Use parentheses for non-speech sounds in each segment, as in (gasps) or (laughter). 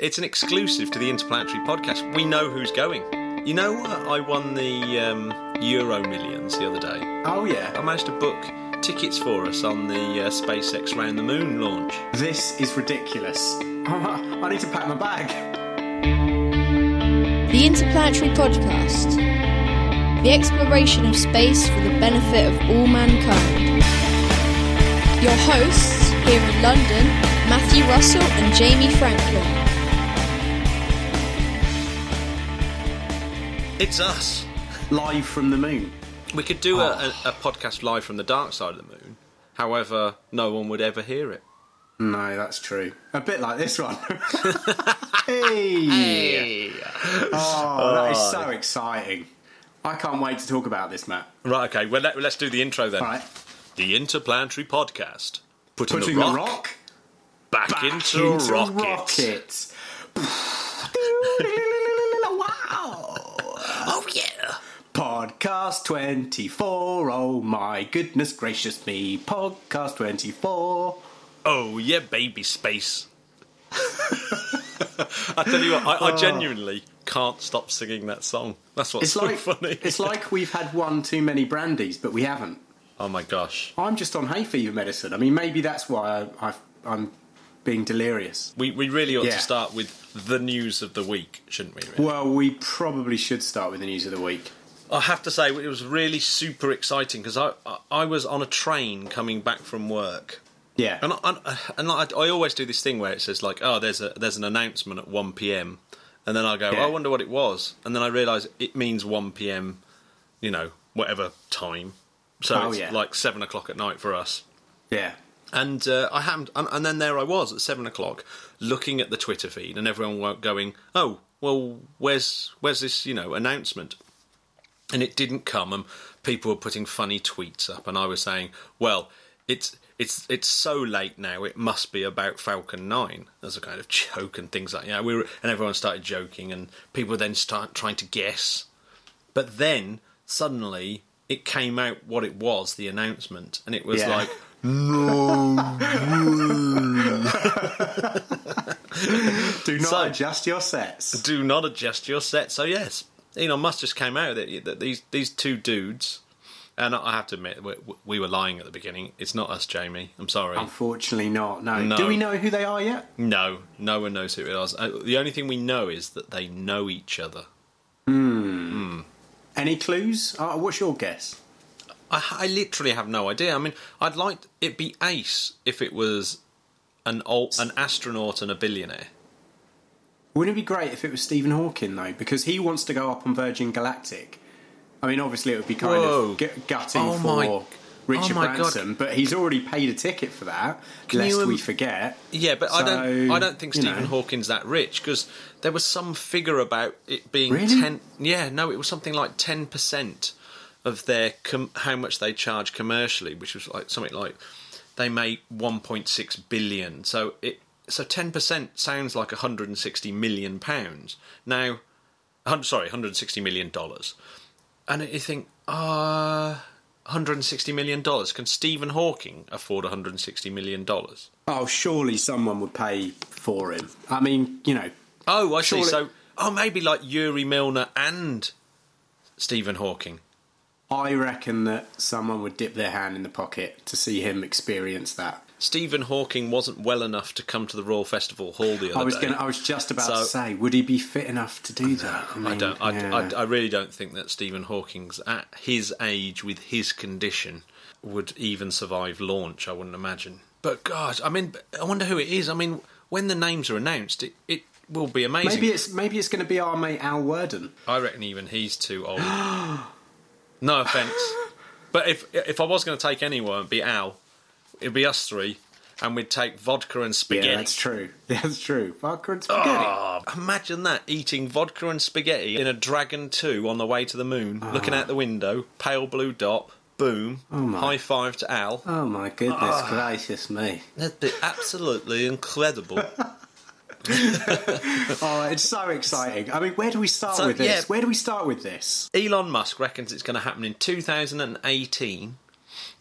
it's an exclusive to the Interplanetary podcast. We know who's going. You know what? I won the um, Euro Millions the other day. Oh yeah. I yeah. managed to book tickets for us on the uh, SpaceX Round the Moon launch. This is ridiculous. (laughs) I need to pack my bag. The Interplanetary Podcast. The exploration of space for the benefit of all mankind. Your hosts here in London, Matthew Russell and Jamie Franklin. It's us. Live from the moon. We could do a, ah. a, a podcast live from the dark side of the moon. However, no one would ever hear it. No, that's true. A bit like this one. (laughs) hey. Oh, that is so exciting. I can't wait to talk about this, Matt. Right, okay. Well, let, us do the intro then. Right. The Interplanetary Podcast. Putting, Putting the, the rock rock back, back into, into rockets. rockets. (laughs) (laughs) wow. Oh, yeah. Podcast 24. Oh my goodness gracious me. Podcast 24. Oh, yeah, baby space. I tell you what, I, I oh. genuinely can't stop singing that song. That's what's It's so like funny. it's like we've had one too many brandies, but we haven't. oh my gosh. I'm just on hay fever medicine. I mean, maybe that's why I, I'm being delirious. We, we really ought Yeah. to start with the news of the week, shouldn't we? really? Well, we probably should start with the news of the week. I have to say, it was really super exciting because I, I, I was on a train coming back from work. Yeah. And, I, and like, I always do this thing where it says like, oh, there's a there's an announcement at one p.m. and then I go, Yeah. oh, I wonder what it was, and then I realise it means one p.m. You know, whatever time. So Oh, it's yeah. like seven o'clock at night for us. yeah. And uh, I happened, and, and then there I was at seven o'clock, looking at the Twitter feed, and everyone going, "Oh, well, where's where's this you know announcement?" And it didn't come, and people were putting funny tweets up, and I was saying, "Well, it's it's it's so late now; it must be about Falcon 9 as a kind of (laughs) joke and things like yeah." We were, and everyone started joking, and people then start trying to guess. But then suddenly it came out what it was, the announcement, and it was Yeah. like. (laughs) (laughs) Do not So- adjust your sets. do not adjust your set. So yes, Elon Musk just came out that, that these these two dudes, and I have to admit we, we were lying at the beginning. It's not us, Jamie. I'm sorry. Unfortunately, not. No. No. Do we know who they are yet? no, no one knows who it is. Uh, The only thing we know is that they know each other. Hmm. Any clues? Uh, what's your guess? I, I literally have no idea. I mean, I'd like it be ace if it was an old, an astronaut and a billionaire. Wouldn't it be great if it was Stephen Hawking though? Because he wants to go up on Virgin Galactic. I mean, obviously it would be kind Whoa. of gu- gutting Oh for my- Richard oh my God. Branson, but he's already paid a ticket for that. Can lest you, um, we forget. Yeah, but I don't. I don't think you Stephen know. Hawking's that rich because there was some figure about it being Really? ten. Yeah, no, it was something like ten percent of their com- how much they charge commercially, which was like something like they make one point six billion. So it so ten percent sounds like hundred and sixty million pounds. Now, sorry, hundred and sixty million dollars, and you think, ah. $160 million. Can Stephen Hawking afford $160 million? Oh, surely someone would pay for him. I mean, you know, Oh, I see. So, oh, maybe like Yuri Milner and Stephen Hawking. I reckon that someone would dip their hand in the pocket to see him experience that. Stephen Hawking wasn't well enough to come to the Royal Festival Hall the other I was day. going. I was just about So- to say, would he be fit enough to do that? I mean, don't. I, yeah. I, I really don't think that Stephen Hawking's at his age with his condition would even survive launch. I wouldn't imagine. But God, I mean, I wonder who it is. I mean, when the names are announced, it, it will be amazing. maybe it's maybe it's going to be our mate Al Worden. I reckon even he's too old. (gasps) no offence, (gasps) but if if I was going to take anyone, it'd be Al. It'd be us three, and we'd take vodka and spaghetti. Yeah, that's true. (laughs) That's true. Vodka and ah, spaghetti. Oh, imagine that eating vodka and spaghetti in a Dragon 2 on the way to the moon, looking out the window, pale blue dot, boom, oh my. high five to Al. Oh my goodness ah. gracious me! That'd be absolutely incredible. (laughs) (laughs) Oh, it's so exciting. I mean, where do we start So, with this? yeah. Where do we start with this? Elon Musk reckons it's going to happen in 2018.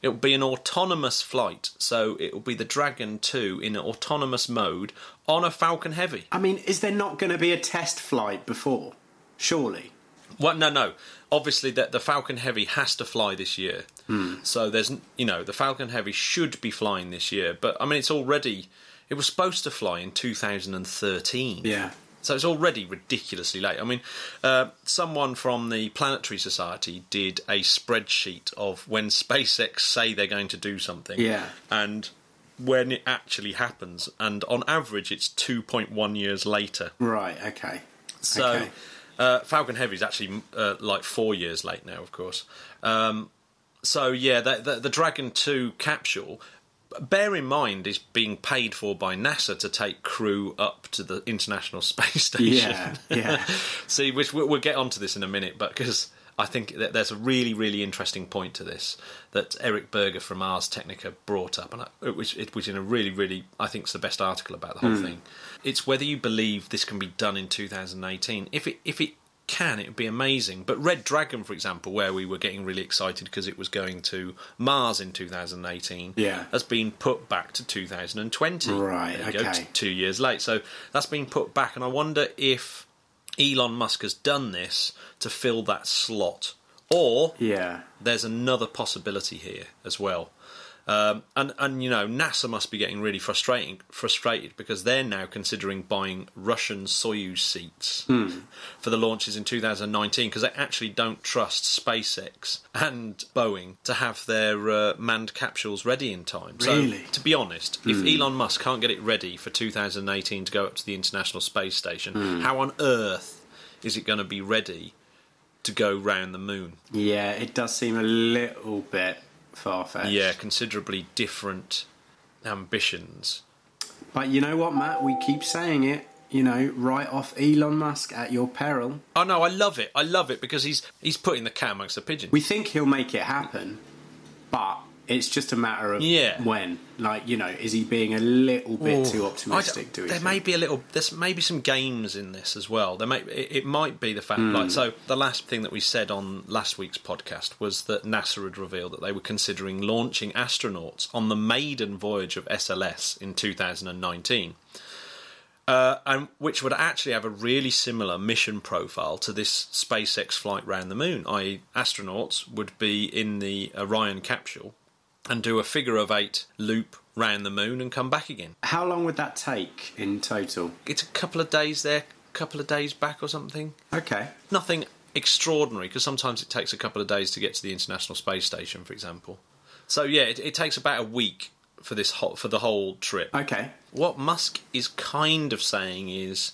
It will be an autonomous flight, so it will be the Dragon 2 in autonomous mode on a Falcon Heavy. I mean, is there not going to be a test flight before? Surely. Well, no, no. Obviously, that the Falcon Heavy has to fly this year. Hmm. So there's, you know, the Falcon Heavy should be flying this year. But I mean, it's already. It was supposed to fly in 2013. Yeah. So it's already ridiculously late. I mean, uh, someone from the Planetary Society did a spreadsheet of when (laughs) SpaceX say they're going to do something, Yeah. and when it actually happens. And on average, it's 2.1 years later. Right. Okay. So Okay. uh, Falcon Heavy is actually uh, like four years late now, of course. Um, so yeah, the, the, the Dragon Two capsule. Bear in mind, is being paid for by NASA to take crew up to the International (laughs) Space Station. Yeah. Yeah. (laughs) See, which we'll, we'll get onto this in a minute, but because I think that there's a really, really interesting point to this that Eric Berger from Ars Technica brought up, and I, which, it, which in a really, really, I think is the best article about the whole hmm. thing. It's whether you believe this can be done in 2018. If it, if it can, it would be amazing. But Red Dragon, for example, where we were getting really excited because it was going to Mars in 2018, Yeah. has been put back to 2020. Right, you go, okay. t- two years late. So that's been put back, and I wonder if Elon Musk has done this to fill that slot, or Yeah. there's another possibility here as well. Um, and and you know NASA must be getting really frustrating frustrated because they're now considering buying Russian Soyuz seats for the launches in 2019 because they actually don't trust SpaceX and Boeing to have their uh, manned capsules ready in time. Really? So to be honest, if Elon Musk can't get it ready for 2018 to go up to the International Space Station, how on earth is it going to be ready to go round the moon? Yeah. It does seem a little bit far fetched. Yeah, considerably different ambitions. But you know what, Matt? We keep saying it. You know, write off Elon Musk at your peril. Oh no, I love it. I love it because he's he's putting the cat amongst the pigeons. We think he'll make it happen, but it's just a matter of Yeah. when. Like, you know, is he being a little bit too optimistic? Do we there think? may be a little. There's maybe some games in this as well. There may it, it might be the fact. Hmm. Like so, the last thing that we said on last week's podcast was that NASA had revealed that they were considering launching astronauts on the maiden voyage of SLS in 2019. Uh, and which would actually have a really similar mission profile to this SpaceX flight round the moon. I.e., astronauts would be in the Orion capsule and do a figure of eight loop round the moon and come back again. How long would that take in total? It's a couple of days there, couple of days back or something. Okay. Nothing extraordinary because sometimes it takes a couple of days to get to the International Space Station, for example. So yeah, it, it takes about a week for this whole, for the whole trip. Okay. What Musk is kind of saying is,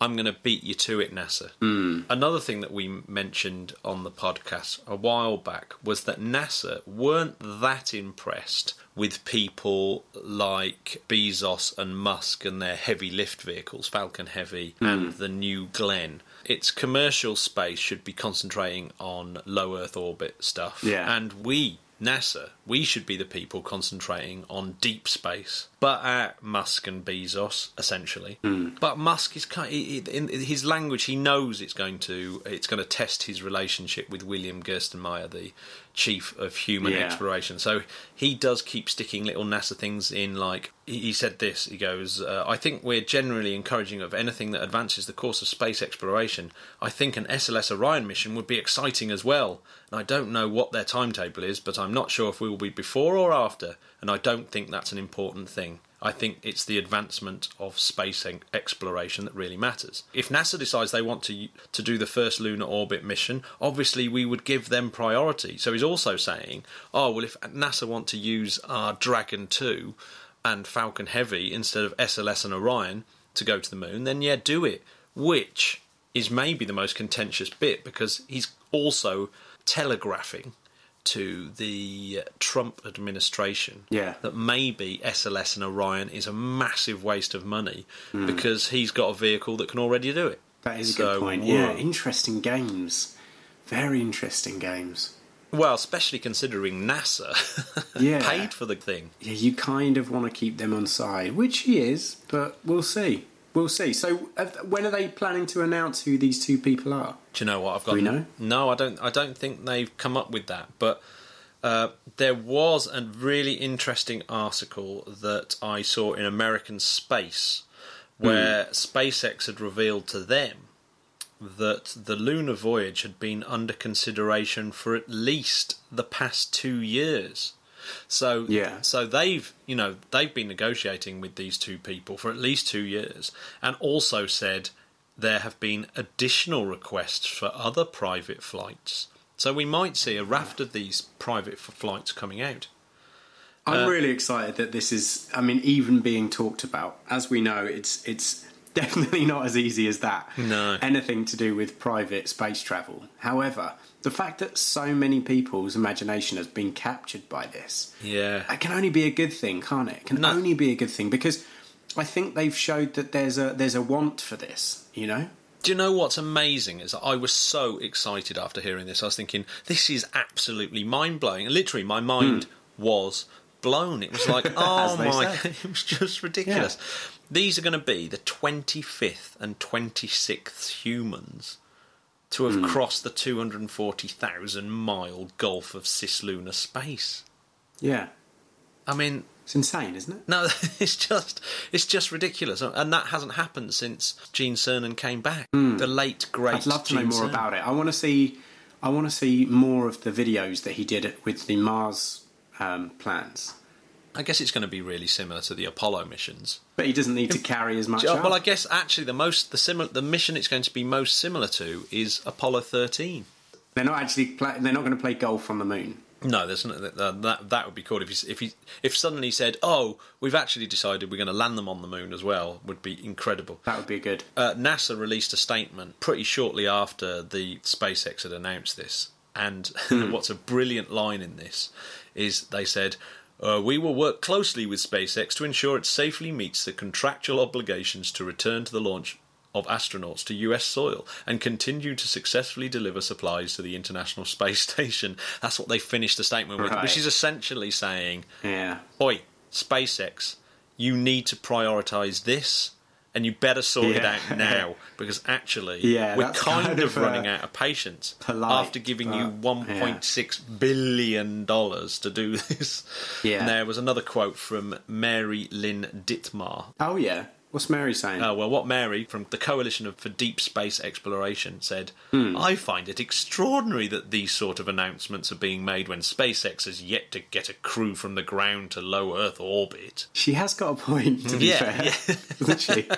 I'm going to beat you to it, NASA. Hmm. Another thing that we mentioned on the podcast a while back was that NASA weren't that impressed with people like Bezos and Musk and their heavy lift vehicles, Falcon Heavy hmm. and the new Glenn. Its commercial space should be concentrating on low Earth orbit stuff. Yeah. And we NASA, we should be the people concentrating on deep space. But at Musk and Bezos, essentially. But Musk is kind he- in his language. He knows it's going to it's going to test his relationship with William Gerstenmaier, the chief of human Yeah. exploration. So he does keep sticking little NASA things in. Like he, he said this, he goes, uh, "I think we're generally encouraging of anything that advances the course of space exploration. I think an SLS Orion mission would be exciting as well. And I don't know what their timetable is, but I'm not sure if we will be before or after. And I don't think that's an important thing." I think it's the advancement of space exploration that really matters. If NASA decides they want to to do the first lunar orbit mission, obviously we would give them priority. So he's also saying, oh well, if NASA want to use our Dragon two and Falcon Heavy instead of SLS and Orion to go to the moon, then yeah, do it. Which is maybe the most contentious bit because he's also telegraphing to the Trump administration Yeah. that maybe SLS and Orion is a massive waste of money hmm. because he's got a vehicle that can already do it. That is a good point. Yeah, interesting games. Very interesting games. Well, especially considering NASA (laughs) Yeah. paid for the thing. Yeah, you kind of want to keep them on side, which he is, but we'll see. We'll see. So, uh, when are they planning to announce who these two people are? Do you know what I've got? we know? No, I don't. I don't think they've come up with that. But Uh, there was a really interesting article that I saw in American Space where SpaceX had revealed to them that the lunar voyage had been under consideration for at least the past two years. So Yeah. so they've you know they've been negotiating with these two people for at least two years, and also said there have been additional requests for other private flights. So we might see a raft of these private f- flights coming out. I'm Uh, really excited that this is. I mean, even being talked about. As we know, it's it's (laughs) definitely not as easy as that. No. anything to do with private space travel. However, the fact that so many people's imagination has been captured by this, Yeah. it can only be a good thing, can't it? It can No. only be a good thing because I think they've showed that there's a there's a want for this. You know. Do you know what's amazing is that I was so excited after hearing this. I was thinking, this is absolutely mind blowing. Literally, my mind hmm. was blown. It was like, (laughs) oh my, say. (laughs) it was just ridiculous. These are going to be the 25th and 26th humans to have crossed the 240,000 mile gulf of cislunar space. Yeah, I mean, it's insane, isn't it? no, (laughs) it's just it's just ridiculous, and that hasn't happened since Gene Cernan came back. The late great. I'd love to know more Cernan. about it. I want to see. I want to see more of the videos that he did with the Mars um, plans. I guess it's going to be really similar to the Apollo missions. But he doesn't need to carry as much. Well, I guess actually the most the similar the mission it's going to be most similar to is Apollo thirteen. they're not actually. Play, they're not going to play golf on the moon. No, there's no, that, that that would be cool if he if he if suddenly said, "Oh, we've actually decided we're going to land them on the moon as well." Would be incredible. That would be good. Uh, NASA released a statement pretty shortly after the SpaceX had announced this, and (laughs) what's a brilliant line in this is they said. Uh, we will work closely with SpaceX to ensure it safely meets the contractual obligations to return to the launch of astronauts to US soil and continue to successfully deliver supplies to the International (laughs) Space Station. That's what they finished the statement with, Right. which is essentially saying, Yeah. Oi, SpaceX, you need to prioritise this and you better sort it out (laughs) now because actually Yeah, we're kind, kind of of, uh, running out of patience polite, after giving you but, 1.6 billion dollars to do (laughs) this. Yeah. And there was another quote from Mary Lynn Dittmar. Oh yeah. What's Mary saying? Uh, well, what Mary from the Coalition for Deep Space Exploration said, Hmm. I find it extraordinary that these sort of announcements are being made when SpaceX has yet to get a crew from the ground to low Earth orbit. She has got a point. To be Yeah, fair, yeah. (laughs) doesn't she?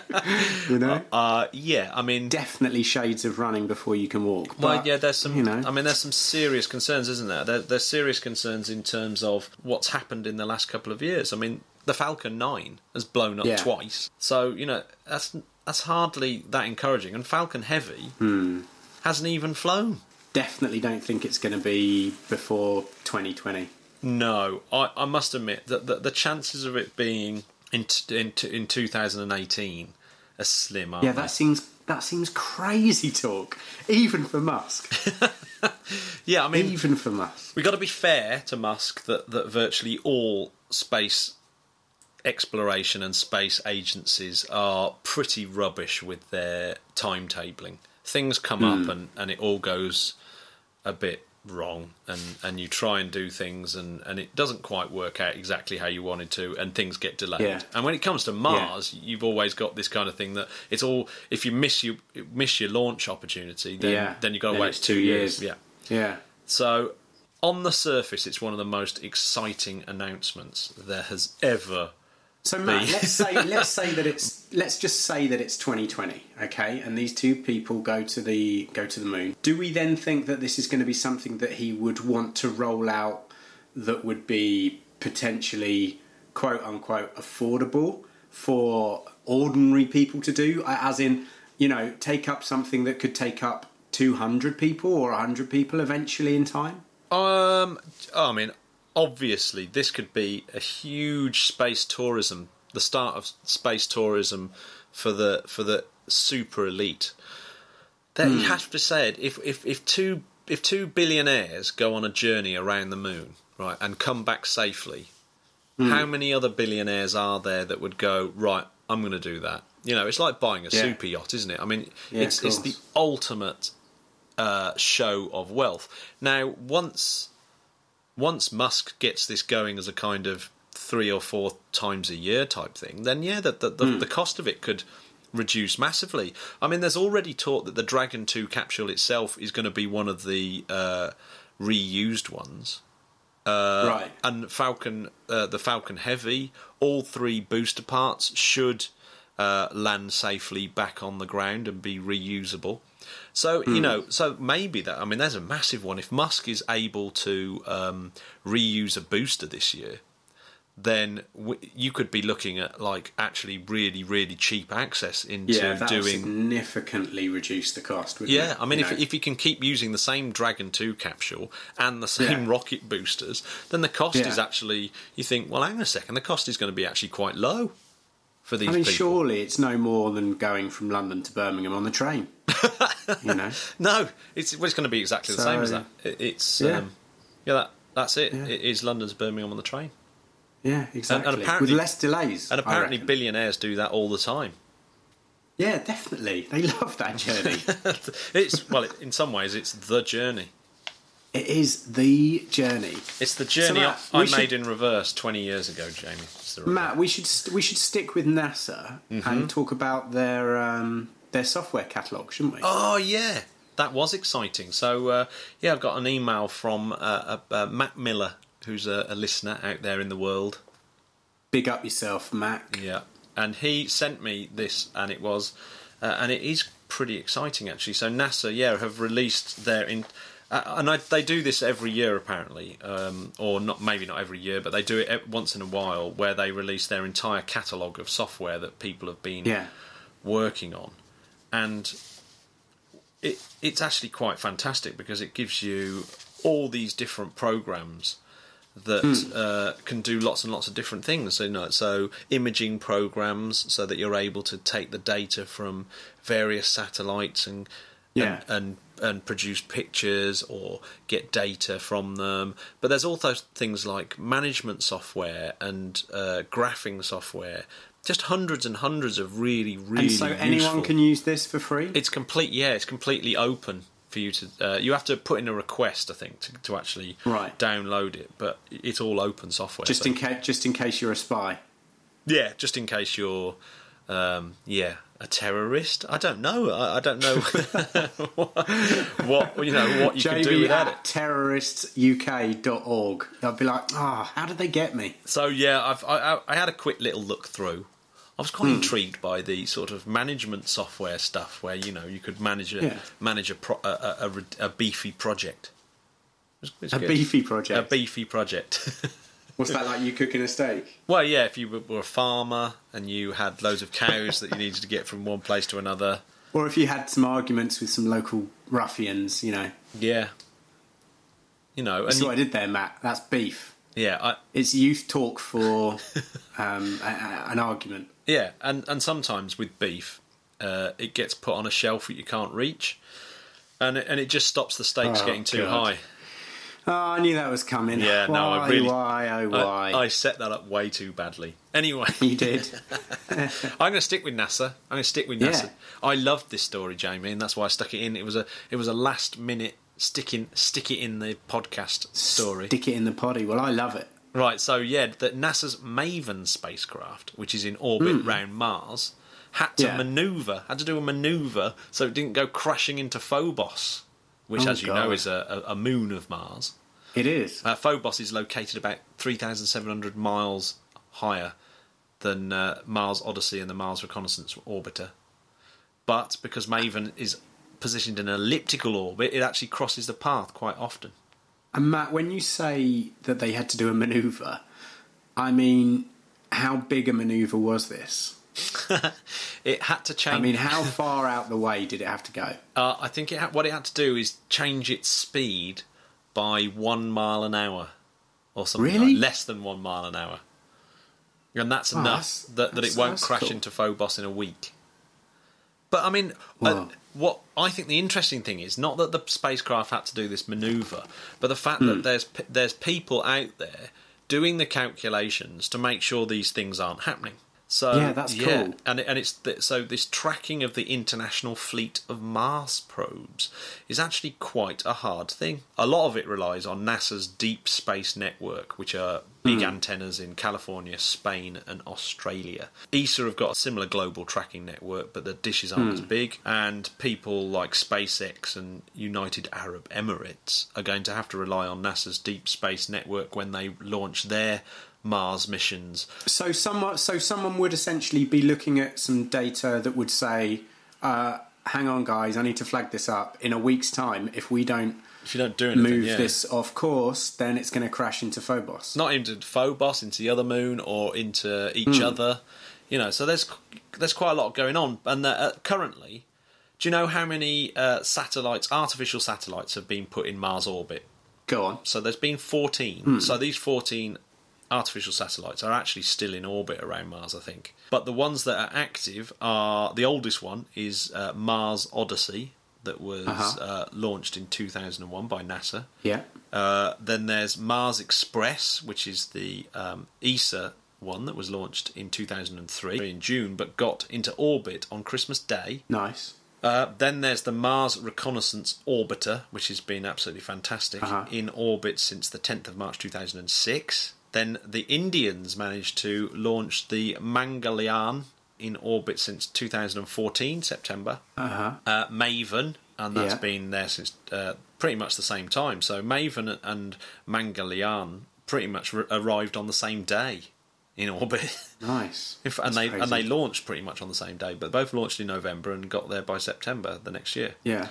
you know, Uh, yeah, I mean, definitely shades of running before you can walk. well, but, yeah, there's some. You know, I mean, there's some serious concerns, isn't there? there? There's serious concerns in terms of what's happened in the last couple of years. I mean, the Falcon 9 has blown up Yeah. twice, so you know that's that's hardly that encouraging. And Falcon Heavy Hmm. hasn't even flown. definitely don't think it's going to be before 2020. No, I, I must admit that the, the chances of it being in t- in, t- in 2018 are slim. Yeah, they? that seems that seems crazy talk, even for Musk. (laughs) yeah. I mean, even for Musk. we have got to be fair to Musk that that virtually all space exploration and space agencies are pretty rubbish with their timetabling. Things come up hmm. and, and it all goes a bit wrong and, and you try and do things and, and it doesn't quite work out exactly how you wanted to and things get delayed. Yeah. And when it comes to Mars, you've always got this kind of thing that it's all if you miss you miss your launch opportunity, then yeah, then you've got to Then wait two years. Yeah. Yeah, So, on the surface, it's one of the most exciting announcements there has ever. So Matt, let's say (laughs) let's say that it's let's just say that it's 2020, okay? And these two people go to the go to the moon. Do we then think that this is going to be something that he would want to roll out that would be potentially quote unquote affordable for ordinary people to do? As in, you know, take up something that could take up 200 people or 100 people eventually in time? Um, I mean, obviously, this could be a huge space tourism, the start of space tourism for the for the super elite. That you have to say it. If if if two if two billionaires go on a journey around the moon, right, and come back safely, how many other billionaires are there that would go right? I'm going to do that. You know, it's like buying a Yeah. super yacht, isn't it? I mean, Yeah, it's it's the ultimate uh, show of wealth. Now, once once Musk gets this going as a kind of three or four times a year type thing, then yeah, the the, the, the cost of it could reduce massively. I mean, there's already talk that the Dragon Two capsule itself is going to be one of the uh, reused ones. Uh, right. And Falcon, uh, the Falcon Heavy, all three booster parts should uh, land safely back on the ground and be reusable. So you know, so maybe that. I mean, there's a massive one. If Musk is able to um, reuse a booster this year, then w- you could be looking at like actually really, really cheap access into Yeah, doing. significantly reduce the cost. Wouldn't Yeah, it? I mean, You if know? if you can keep using the same Dragon Two capsule and the same Yeah. rocket boosters, then the cost Yeah. is actually. You think, well, hang on a second, the cost is going to be actually quite low for these I mean, people. surely it's no more than going from London to Birmingham on the train. you know, (laughs) No, it's well, it's going to be exactly the same as that. It, it's Yeah. um, yeah, that that's it. Yeah. It is London to Birmingham on the train, yeah, exactly. And apparently- With less delays. and apparently billionaires do that all the time. yeah, definitely. They (laughs) love that journey. (laughs) it's well, it, in some ways, it's the journey. It is the journey. It's the journey Matt, I, I should- made in reverse twenty years ago, Jamie. It's the reverse. Matt, we should st- we should stick with NASA Mm-hmm. and talk about their um, their software catalog, shouldn't we? Oh yeah, that was exciting. So uh, yeah, I've got an email from uh, uh, uh, Matt Miller, who's a, a listener out there in the world. Big up yourself, Mac. Yeah, and he sent me this, and it was, uh, and it is pretty exciting actually. So NASA, yeah, have released their in. Uh, and I, they do this every year, apparently, um, or not. Maybe not every year, but they do it once in a while, where they release their entire catalogue of software that people have been Yeah. working on, and it it's actually quite fantastic because it gives you all these different programs that uh, can do lots and lots of different things. So, you know, so imaging programs, so that you're able to take the data from various satellites and Yeah. and, and and produce pictures or get data from them. But there's also things like management software and uh, graphing software. Just hundreds and hundreds of really, really And so anyone useful- can use this for free. it's complete. Yeah, it's completely open for you to. Uh, you have to put in a request, I think, to, to actually Right. download it. But it's all open software. just so- in case, just in case you're a spy. yeah, just in case you're, um, yeah, a terrorist. I don't know. I, I don't know (laughs) what, what you know what you can do JB without it. at terroristuk.org. I'd be like, ah, how did they get me? So yeah, I've, I, I- I had a quick little look through. I was quite intrigued by the sort of management software stuff, where you know you could manage a Yeah. manage a, pro, a, a, a, a beefy project. It was- it was A good. beefy project. a beefy project. (laughs) What's that like? You cooking a steak? well, yeah, if you were, a farmer and you had loads of cows that you needed to get from one place to another, Or if you had some arguments with some local ruffians, you know. yeah, you know, and That's you- what I did there, Matt. That's beef. yeah, I, It's youth talk for (laughs) um, a, a- an argument. yeah, and and sometimes with beef, uh, it gets put on a shelf that you can't reach, and it, and it just stops the stakes Oh, getting too God. high. Oh, I knew that was coming. Yeah, why, no, I really- Why, oh, why? I, I set that up way too badly. Anyway, You did. (laughs) I'm going to stick with NASA. I'm going to stick with Yeah. NASA. I loved this story, Jamie, and that's why I stuck it in. It was a it was a last minute sticking, stick it in the podcast story. Stick it in the poddy. Well, I love it. Right, so yeah, that NASA's Maven spacecraft, which is in orbit hmm. round Mars, had to. Yeah. maneuver, had to do a maneuver so it didn't go crashing into Phobos, which, Oh, as you know, is a, a, moon of Mars. It is. Uh, Phobos is located about 3,700 miles higher than uh, Mars Odyssey and the Mars Reconnaissance Orbiter. But because Maven is positioned in an elliptical orbit, it actually crosses the path quite often. And Matt, when you say that they had to do a manoeuvre, I mean, how big a manoeuvre was this? (laughs) It had to change. I mean, how (laughs) far out the way did it have to go? Uh, I think it ha- what it had to do is change its speed by one mile an hour, or something Really? like less than one mile an hour, and that's Oh, enough that's- that, that that's- it won't crash cool. into Phobos in a week. But I mean, uh, what I think the interesting thing is not that the spacecraft had to do this maneuver, but the fact Hmm. that there's there's people out there doing the calculations to make sure these things aren't happening. So Yeah, that's cool. And and it's th- so this tracking of the international fleet of Mars probes is actually quite a hard thing. A lot of it relies on NASA's Deep Space Network, which are big hmm. antennas in California, Spain, and Australia. ESA have got a similar global tracking network, but the dishes aren't as hmm. big. And people like SpaceX and United Arab Emirates are going to have to rely on NASA's Deep Space Network when they launch their Mars missions. So someone, so someone would essentially be looking at some data that would say, uh, "Hang on, guys, I need to flag this up. In a week's time, if we don't If you don't do anything, move yeah. this off course, then it's going to crash into Phobos." not into Phobos, into the other moon, or into each other. You know, so there's there's quite a lot going on, and uh, currently, do you know how many uh, satellites, artificial satellites, have been put in Mars orbit? Go on. So there's been 14. So these 14 artificial satellites are actually still in orbit around Mars, I think. But the ones that are active are the oldest one is uh, Mars Odyssey that was Uh-huh. uh, launched in 2001 by NASA. Yeah. Uh, then there's Mars Express, which is the um, ESA one that was launched in 2003 in June, but got into orbit on Christmas Day. Nice. Uh, then there's the Mars Reconnaissance Orbiter, which has been absolutely fantastic, Uh-huh. in orbit since the 10th of March 2006. Then the Indians managed to launch the Mangalyaan in orbit since 2014, September. Uh-huh. Uh, Maven, and that's Yeah. been there since uh, pretty much the same time. So Maven and Mangalyaan pretty much r- arrived on the same day in orbit. (laughs) Nice. Fact, and That's they and they launched pretty much on the same day, but both launched in November and got there by September the next year. Yeah.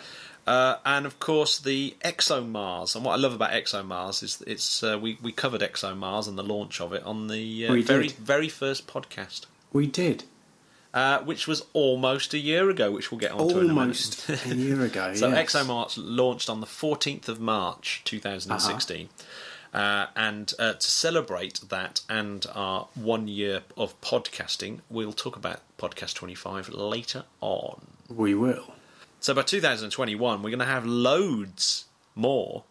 Uh, and of course, the ExoMars. And what I love about ExoMars is it's uh, we we covered ExoMars and the launch of it on the uh, very did. very first podcast, We did. uh, which was almost a year ago, which we'll get on to in a minute. Almost a year ago. (laughs) So yes. ExoMars launched on the 14th of March 2016. uh and uh, to celebrate that and our one year of podcasting, we'll talk about Podcast 25 later on. We will. So by 2021, we're going to have loads more,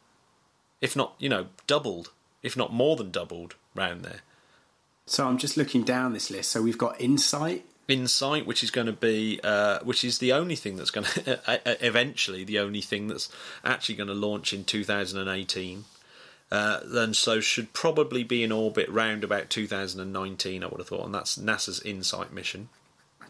if not, you know, doubled, if not more than doubled, round there. So I'm just looking down this list. So we've got Insight. Insight, which is going to be, uh, which is the only thing that's going (laughs) to, eventually, the only thing that's actually going to launch in 2018. Uh, and so should probably be in orbit round about 2019, I would have thought, and that's NASA's Insight mission.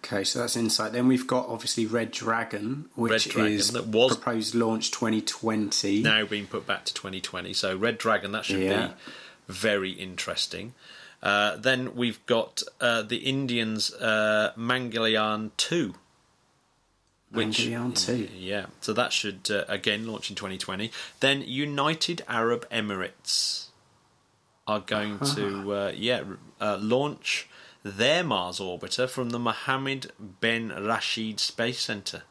Okay, so that's Insight. Then we've got obviously Red Dragon, which Red Dragon, is that was- proposed launch 2020. now being put back to 2020. So Red Dragon, that should Yeah. be very interesting. Uh, then we've got uh, the Indians uh, Mangalyaan 2. Mangalyaan 2. Yeah, so that should uh, again launch in 2020. Then United Arab Emirates are going to uh, yeah uh, launch their Mars orbiter from the Mohammed bin Rashid Space Center.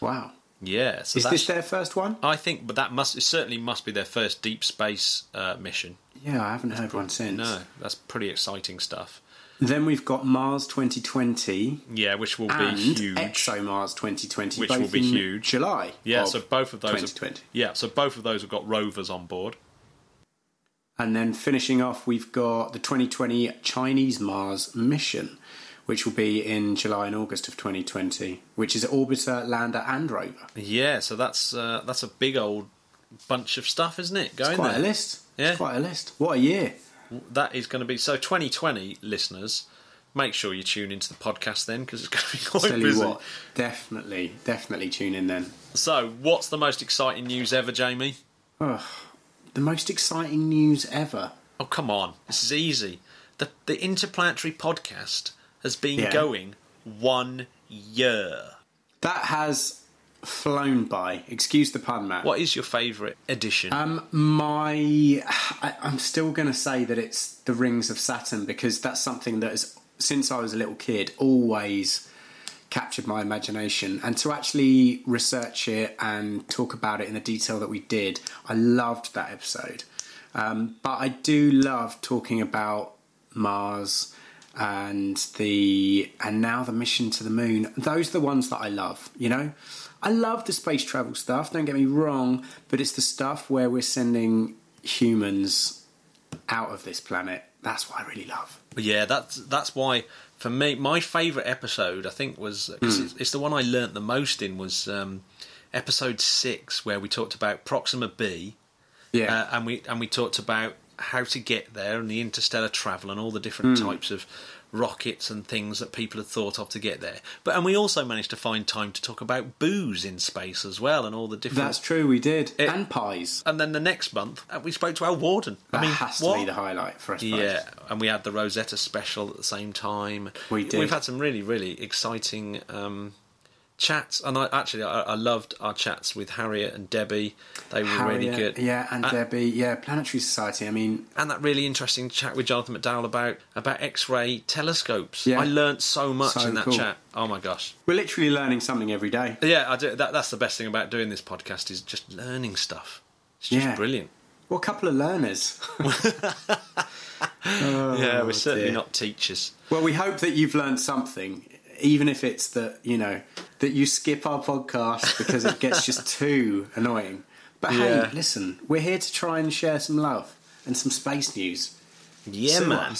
Wow. Yeah, so Is this their first one? I think, but that must it certainly must be their first deep space uh, mission. Yeah, I haven't heard one since. No, that's pretty exciting stuff. Then we've got Mars 2020 Yeah, which will be huge. ExoMars 2020, Which will be huge. July. yeah, so both of those. Have, 2020. yeah, so both of those have got rovers on board. And then finishing off, we've got the 2020 Chinese Mars mission, which will be in July and August of 2020, which is orbiter, lander, and rover. Yeah, so that's uh, that's a big old bunch of stuff, isn't it? Going It's quite there. a list. Yeah. It's quite a list. What a year. That is going to be so. 2020 listeners, make sure you tune into the podcast then because it's going to be (laughs) quite Tell busy. you what, definitely, definitely tune in then. So, what's the most exciting news ever, Jamie? Ugh, the most exciting news ever. Oh, come on. This is easy. The, the Interplanetary podcast has been Yeah. going one year. That has flown by. Excuse the pun, Matt. What is your favourite edition? Um, my, I, I'm still going to say that it's the Rings of Saturn because that's something that has, since I was a little kid, always captured my imagination. And to actually research it and talk about it in the detail that we did, I loved that episode. Um, but I do love talking about Mars and the and now the mission to the moon. Those are the ones that I love. You know, I love the space travel stuff. Don't get me wrong, but it's the stuff where we're sending humans out of this planet That's what I really love. Yeah, that's that's why for me, my favourite episode I think was because Hmm. it's, it's the one I learnt the most in was um, episode six where we talked about Proxima B, Yeah. uh, and we and we talked about how to get there and the interstellar travel and all the different Hmm. types of rockets and things that people had thought of to get there. But and we also managed to find time to talk about booze in space as well and all the different. That's true, we did. It- and pies. and then the next month uh, we spoke to Al Worden. That I mean, has what? to be the highlight for us. Yeah, and we had the Rosetta special at the same time. We did. We've had some really, really exciting um, chats, and I actually I, I loved our chats with Harriet and Debbie. They were really good. Yeah, and Uh, Debbie. Yeah, Planetary Society. I mean, and that really interesting chat with Jonathan McDowell about about X-ray telescopes. Yeah. I learnt so much So in that cool. chat. Oh my gosh. we're literally learning something every day. Yeah, I do, that, that's the best thing about doing this podcast is just learning stuff. It's just Yeah. brilliant. Well, a couple of learners. (laughs) (laughs) yeah, we're certainly Oh, dear. not teachers. well, we hope that you've learned something, even if it's that, you know, that you skip our podcast because it gets just (laughs) too annoying. But Yeah. hey, listen, we're here to try and share some love and some space news. Yeah, Sue man.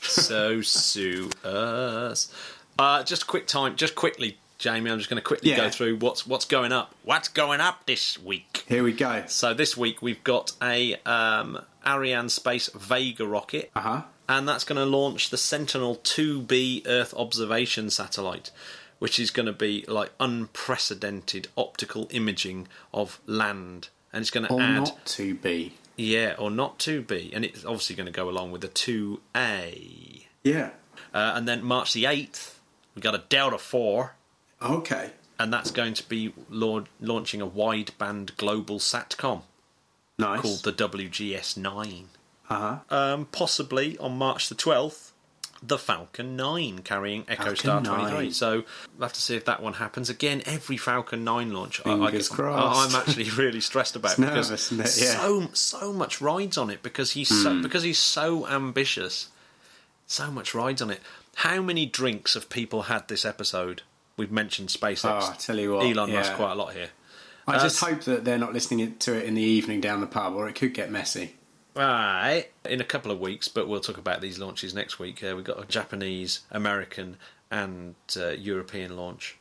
so sue us. Uh, just quick time, just quickly, Jamie. I'm just going to quickly Yeah. go through what's what's going up. What's going up this week? Here we go. So this week we've got a um, Arianespace Vega rocket, Uh huh. and that's going to launch the Sentinel 2B Earth observation satellite, which is going to be like unprecedented optical imaging of land, and it's going to Or add not to be. yeah or not 2B, and it's obviously going to go along with the 2A. Yeah. Uh, and then March the 8th, we got a Delta 4, Okay. and that's going to be lau- launching a wideband global SATCOM Nice. called the WGS 9. Uh huh. Um, possibly on March the 12th, the Falcon 9 carrying EchoStar Falcon 9. 23. So we'll have to see if that one happens. Again, every Falcon 9 launch, I- I, Fingers I, crossed. I'm actually (laughs) really stressed about It's because nervous, isn't it? Yeah. so so much rides on it because he's Hmm. so because he's so ambitious. So much rides on it. How many drinks have people had this episode? We've mentioned SpaceX. Oh, I tell you what, Elon Musk quite a lot here. I just Uh, hope that they're not listening to it in the evening down the pub, or it could get messy. Right, in a couple of weeks, but we'll talk about these launches next week. Uh, we've got a Japanese, American, and uh, European launch.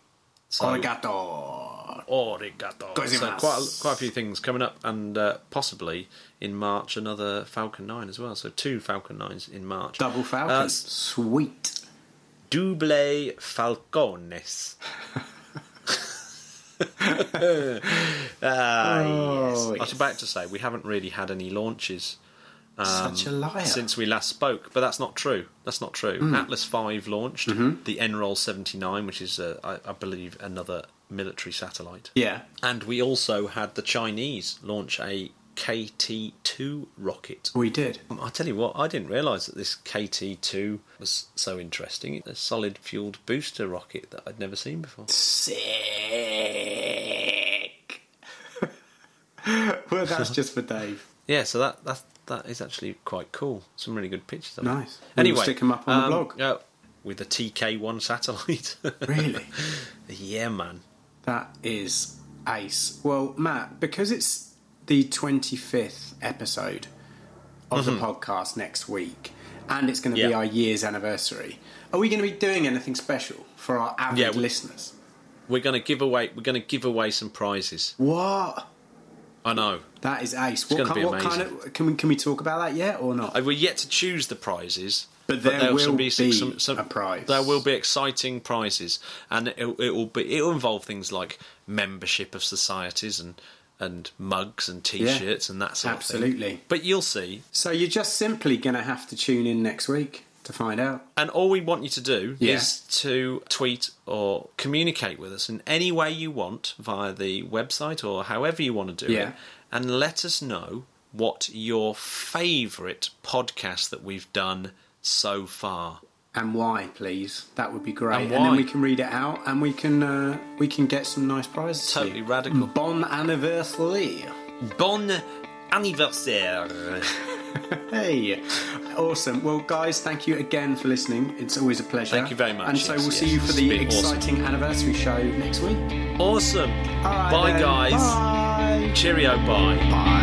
So, Arigato. Arigato. So quite a, quite a few things coming up, and uh, possibly in March another Falcon 9 as well. So two Falcon 9s in March. Double Falcon. Uh, Sweet. Double Falcones. (laughs) (laughs) ah, Oh, yes. I was about to say we haven't really had any launches Such a liar. Um, since we last spoke, but that's not true. That's not true. Hmm. Atlas Five launched Mm-hmm. the NROL seventy nine, which is, uh, I, I believe, another military satellite. yeah. And we also had the Chinese launch a KT two rocket. We did. I tell you what, I didn't realise that this KT two was so interesting. It's a solid fueled booster rocket that I'd never seen before. Sick. Well, that's (laughs) just for Dave. Yeah, so that that that is actually quite cool. Some really good pictures of it. Nice. We'll Anyway, stick 'em up on the um, blog. uh, with the TK1 satellite. (laughs) Really? yeah, man. That is ace. Well, Matt, because it's the 25th episode of the podcast next week, and it's going to be Mm-hmm. Our year's anniversary, are we going to be doing anything special for our avid Yeah, we- listeners? We're going to give away. We're going to give away some prizes. What? I know. That is ace. What, gonna ki- be what kind of can we can we talk about that yet or not? Uh, We're yet to choose the prizes, But there will be some- some- a prize. There will be exciting prizes, and it, it will be. It will involve things like membership of societies and and mugs and T-shirts and that sort of thing. Absolutely. But you'll see. So you're just simply going to have to tune in next week to find out. And all we want you to do Yeah. is to tweet or communicate with us in any way you want via the website or however you want to do Yeah. it, and let us know what your favourite podcast that we've done so far. And why, please? That would be great. And then we can read it out, and we can uh, we can get some nice prizes. to Totally radical. Bon anniversary! Bon anniversaire. (laughs) Hey, awesome. Well, guys, thank you again for listening. It's always a pleasure. Thank you very much. And so Yes, we'll yes, see you for it's the been awesome. exciting anniversary show next week. Awesome. Right, Bye, then. guys. Bye. Cheerio. Bye. Bye.